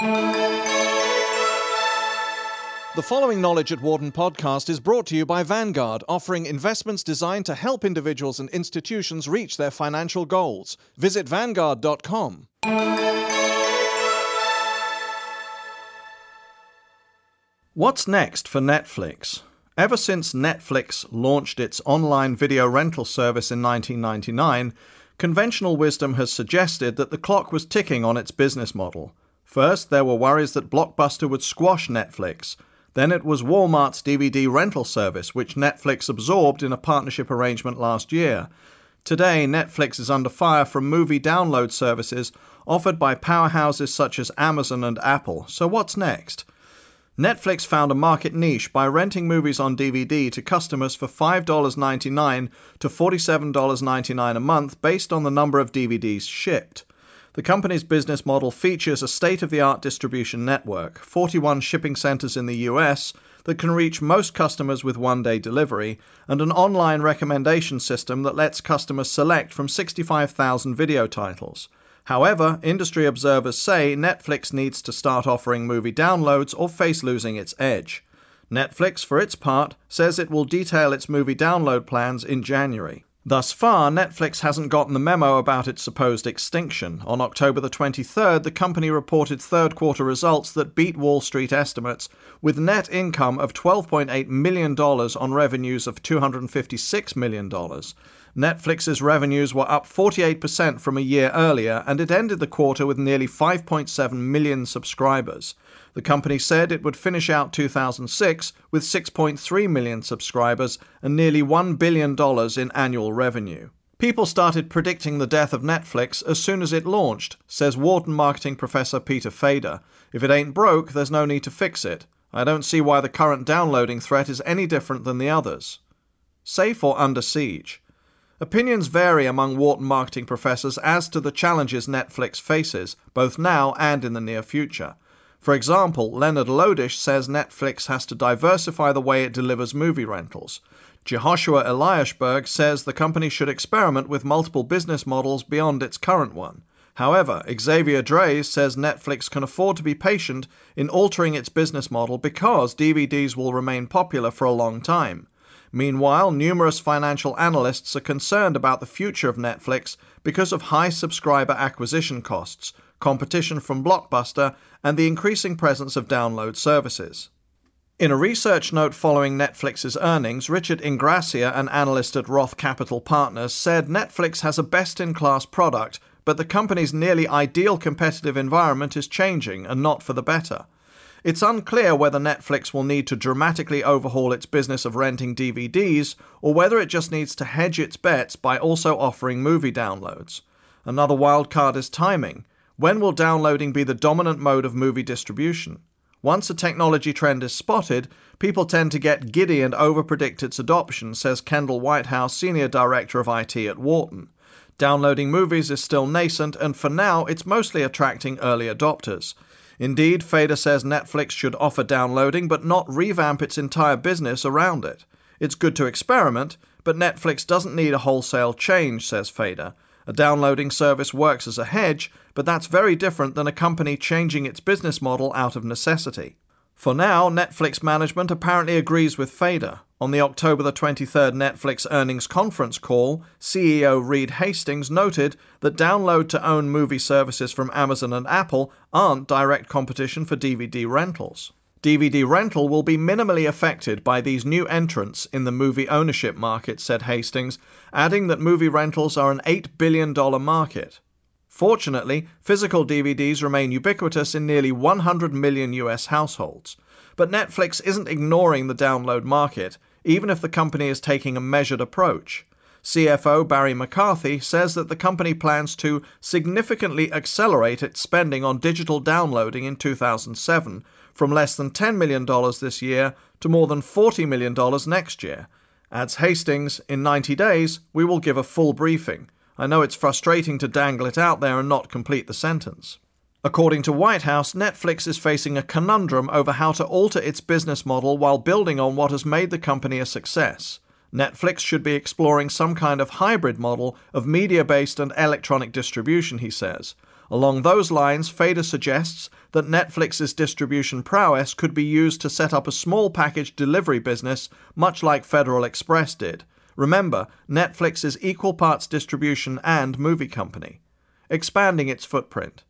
The following Knowledge at Wharton podcast is brought to you by Vanguard, offering investments designed to help individuals and institutions reach their financial goals. Visit Vanguard.com. What's next for Netflix? Ever since Netflix launched its online video rental service in 1999, conventional wisdom has suggested that the clock was ticking on its business model. First, there were worries that Blockbuster would squash Netflix. Then it was Walmart's DVD rental service, which Netflix absorbed in a partnership arrangement last year. Today, Netflix is under fire from movie download services offered by powerhouses such as Amazon and Apple. So, what's next? Netflix found a market niche by renting movies on DVD to customers for $5.99 to $47.99 a month based on the number of DVDs shipped. The company's business model features a state of the art distribution network, 41 shipping centers in the US that can reach most customers with one day delivery, and an online recommendation system that lets customers select from 65,000 video titles. However, industry observers say Netflix needs to start offering movie downloads or face losing its edge. Netflix, for its part, says it will detail its movie download plans in January. Thus far, Netflix hasn't gotten the memo about its supposed extinction. On October the 23rd, the company reported third quarter results that beat Wall Street estimates, with net income of $12.8 million on revenues of $256 million. Netflix's revenues were up 48% from a year earlier, and it ended the quarter with nearly 5.7 million subscribers. The company said it would finish out 2006 with 6.3 million subscribers and nearly $1 billion in annual revenue. People started predicting the death of Netflix as soon as it launched, says Wharton marketing professor Peter Fader. If it ain't broke, there's no need to fix it. I don't see why the current downloading threat is any different than the others. Safe or under siege? Opinions vary among Wharton marketing professors as to the challenges Netflix faces, both now and in the near future. For example, Leonard Lodish says Netflix has to diversify the way it delivers movie rentals. Jehoshua Eliashberg says the company should experiment with multiple business models beyond its current one. However, Xavier Drèze says Netflix can afford to be patient in altering its business model because DVDs will remain popular for a long time. Meanwhile, numerous financial analysts are concerned about the future of Netflix because of high subscriber acquisition costs, competition from Blockbuster, and the increasing presence of download services. In a research note following Netflix's earnings, Richard Ingrassia, an analyst at Roth Capital Partners, said Netflix has a best in class product, but the company's nearly ideal competitive environment is changing and not for the better. It's unclear whether Netflix will need to dramatically overhaul its business of renting DVDs or whether it just needs to hedge its bets by also offering movie downloads. Another wildcard is timing. When will downloading be the dominant mode of movie distribution? Once a technology trend is spotted, people tend to get giddy and overpredict its adoption, says Kendall Whitehouse, Senior Director of IT at Wharton. Downloading movies is still nascent, and for now, it's mostly attracting early adopters. Indeed, Fader says Netflix should offer downloading but not revamp its entire business around it. It's good to experiment, but Netflix doesn't need a wholesale change, says Fader. A downloading service works as a hedge, but that's very different than a company changing its business model out of necessity. For now, Netflix management apparently agrees with Fader. On the October the 23rd Netflix earnings conference call, CEO Reed Hastings noted that download to own movie services from Amazon and Apple aren't direct competition for DVD rentals. DVD rental will be minimally affected by these new entrants in the movie ownership market, said Hastings, adding that movie rentals are an $8 billion market. Fortunately, physical DVDs remain ubiquitous in nearly 100 million US households. But Netflix isn't ignoring the download market, even if the company is taking a measured approach. CFO Barry McCarthy says that the company plans to significantly accelerate its spending on digital downloading in 2007 from less than $10 million this year to more than $40 million next year. Adds Hastings, in 90 days, we will give a full briefing. I know it's frustrating to dangle it out there and not complete the sentence. According to Whitehouse, Netflix is facing a conundrum over how to alter its business model while building on what has made the company a success. Netflix should be exploring some kind of hybrid model of media based and electronic distribution, he says. Along those lines, Fader suggests that Netflix's distribution prowess could be used to set up a small package delivery business, much like Federal Express did. Remember, Netflix is equal parts distribution and movie company, expanding its footprint.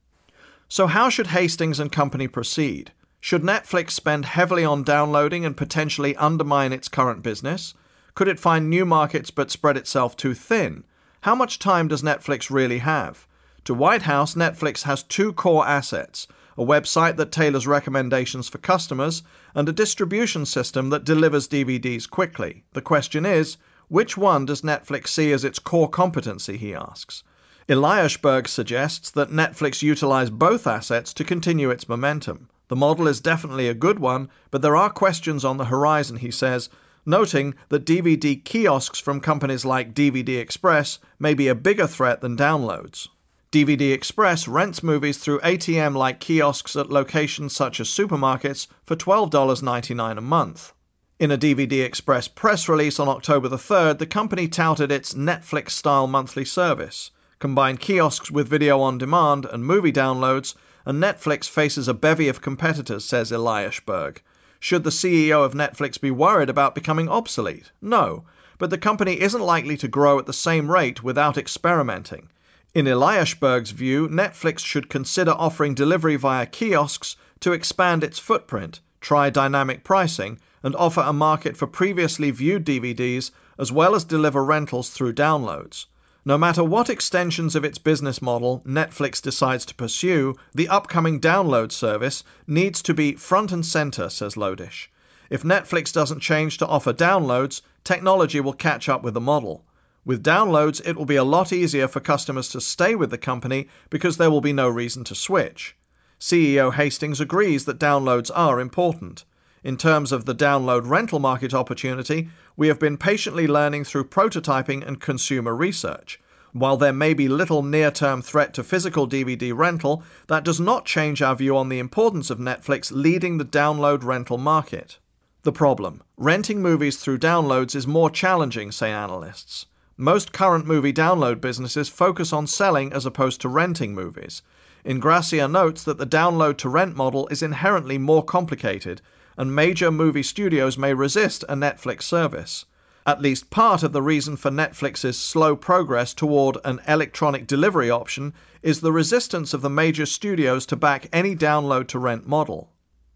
So, how should Hastings and Company proceed? Should Netflix spend heavily on downloading and potentially undermine its current business? Could it find new markets but spread itself too thin? How much time does Netflix really have? To Whitehouse, Netflix has two core assets a website that tailors recommendations for customers, and a distribution system that delivers DVDs quickly. The question is, which one does Netflix see as its core competency, he asks. Eliashberg suggests that Netflix utilize both assets to continue its momentum. The model is definitely a good one, but there are questions on the horizon, he says, noting that DVD kiosks from companies like DVD Express may be a bigger threat than downloads. DVD Express rents movies through ATM like kiosks at locations such as supermarkets for $12.99 a month. In a DVD Express press release on October the 3rd, the company touted its Netflix style monthly service. Combine kiosks with video on demand and movie downloads, and Netflix faces a bevy of competitors, says Eliashberg. Should the CEO of Netflix be worried about becoming obsolete? No, but the company isn't likely to grow at the same rate without experimenting. In Eliashberg's view, Netflix should consider offering delivery via kiosks to expand its footprint, try dynamic pricing, and offer a market for previously viewed DVDs as well as deliver rentals through downloads. No matter what extensions of its business model Netflix decides to pursue, the upcoming download service needs to be front and center, says Lodish. If Netflix doesn't change to offer downloads, technology will catch up with the model. With downloads, it will be a lot easier for customers to stay with the company because there will be no reason to switch. CEO Hastings agrees that downloads are important. In terms of the download rental market opportunity, we have been patiently learning through prototyping and consumer research. While there may be little near term threat to physical DVD rental, that does not change our view on the importance of Netflix leading the download rental market. The problem renting movies through downloads is more challenging, say analysts. Most current movie download businesses focus on selling as opposed to renting movies. Ingrassia notes that the download to rent model is inherently more complicated, and major movie studios may resist a Netflix service. At least part of the reason for Netflix's slow progress toward an electronic delivery option is the resistance of the major studios to back any download to rent model.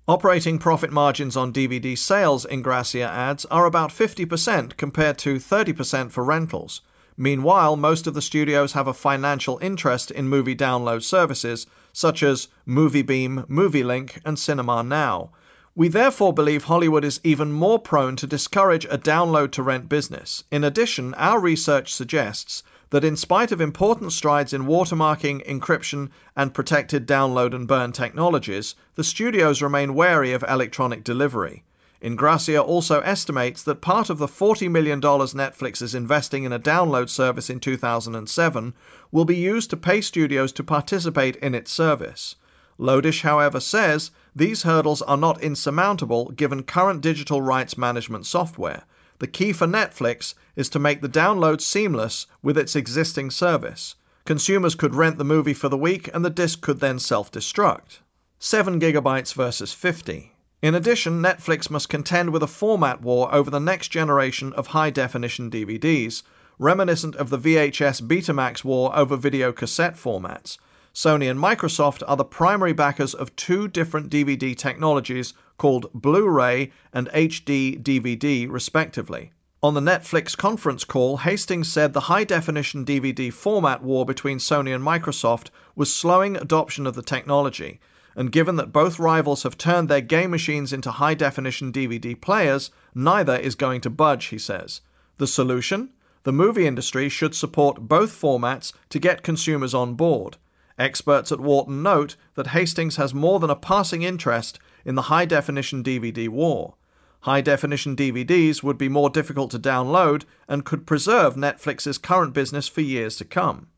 Operating profit margins on DVD sales, Ingrassia adds, are about 50% compared to 30% for rentals. Meanwhile, most of the studios have a financial interest in movie download services such as MovieBeam, MovieLink, and Cinema Now. We therefore believe Hollywood is even more prone to discourage a download to rent business. In addition, our research suggests that in spite of important strides in watermarking, encryption, and protected download and burn technologies, the studios remain wary of electronic delivery. Ingrassia also estimates that part of the $40 million Netflix is investing in a download service in 2007 will be used to pay studios to participate in its service. Lodish, however, says these hurdles are not insurmountable given current digital rights management software. The key for Netflix is to make the download seamless with its existing service. Consumers could rent the movie for the week and the disc could then self destruct. 7 gigabytes versus 50. In addition, Netflix must contend with a format war over the next generation of high definition DVDs, reminiscent of the VHS Betamax war over video cassette formats. Sony and Microsoft are the primary backers of two different DVD technologies called Blu ray and HD DVD, respectively. On the Netflix conference call, Hastings said the high definition DVD format war between Sony and Microsoft was slowing adoption of the technology, and given that both rivals have turned their game machines into high definition DVD players, neither is going to budge, he says. The solution? The movie industry should support both formats to get consumers on board. Experts at Wharton note that Hastings has more than a passing interest in the high definition DVD war. High definition DVDs would be more difficult to download and could preserve Netflix's current business for years to come.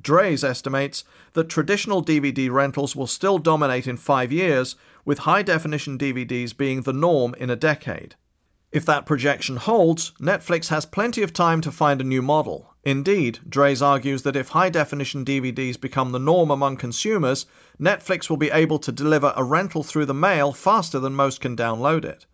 Drèze estimates that traditional DVD rentals will still dominate in five years, with high definition DVDs being the norm in a decade. If that projection holds, Netflix has plenty of time to find a new model. Indeed, Drèze argues that if high definition DVDs become the norm among consumers, Netflix will be able to deliver a rental through the mail faster than most can download it.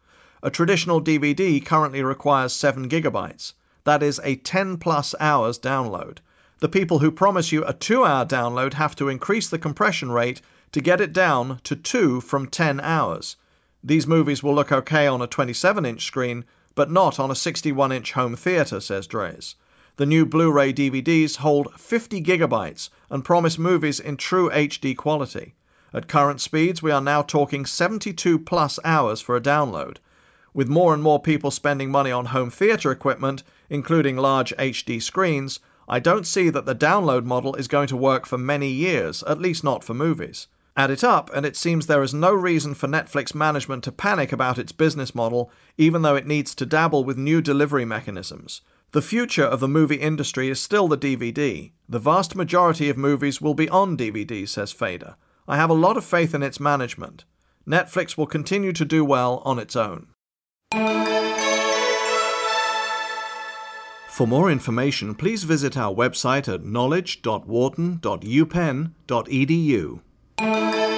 A traditional DVD currently requires 7 gigabytes. That is a 10 plus hours download. The people who promise you a 2 hour download have to increase the compression rate to get it down to 2 from 10 hours. These movies will look okay on a 27 inch screen, but not on a 61 inch home theatre, says Drèze. The new Blu ray DVDs hold 50 gigabytes and promise movies in true HD quality. At current speeds, we are now talking 72 plus hours for a download. With more and more people spending money on home theatre equipment, including large HD screens, I don't see that the download model is going to work for many years, at least not for movies. Add it up, and it seems there is no reason for Netflix management to panic about its business model, even though it needs to dabble with new delivery mechanisms. The future of the movie industry is still the DVD. The vast majority of movies will be on DVD, says Fader. I have a lot of faith in its management. Netflix will continue to do well on its own. For more information, please visit our website at knowledge.wharton.upenn.edu.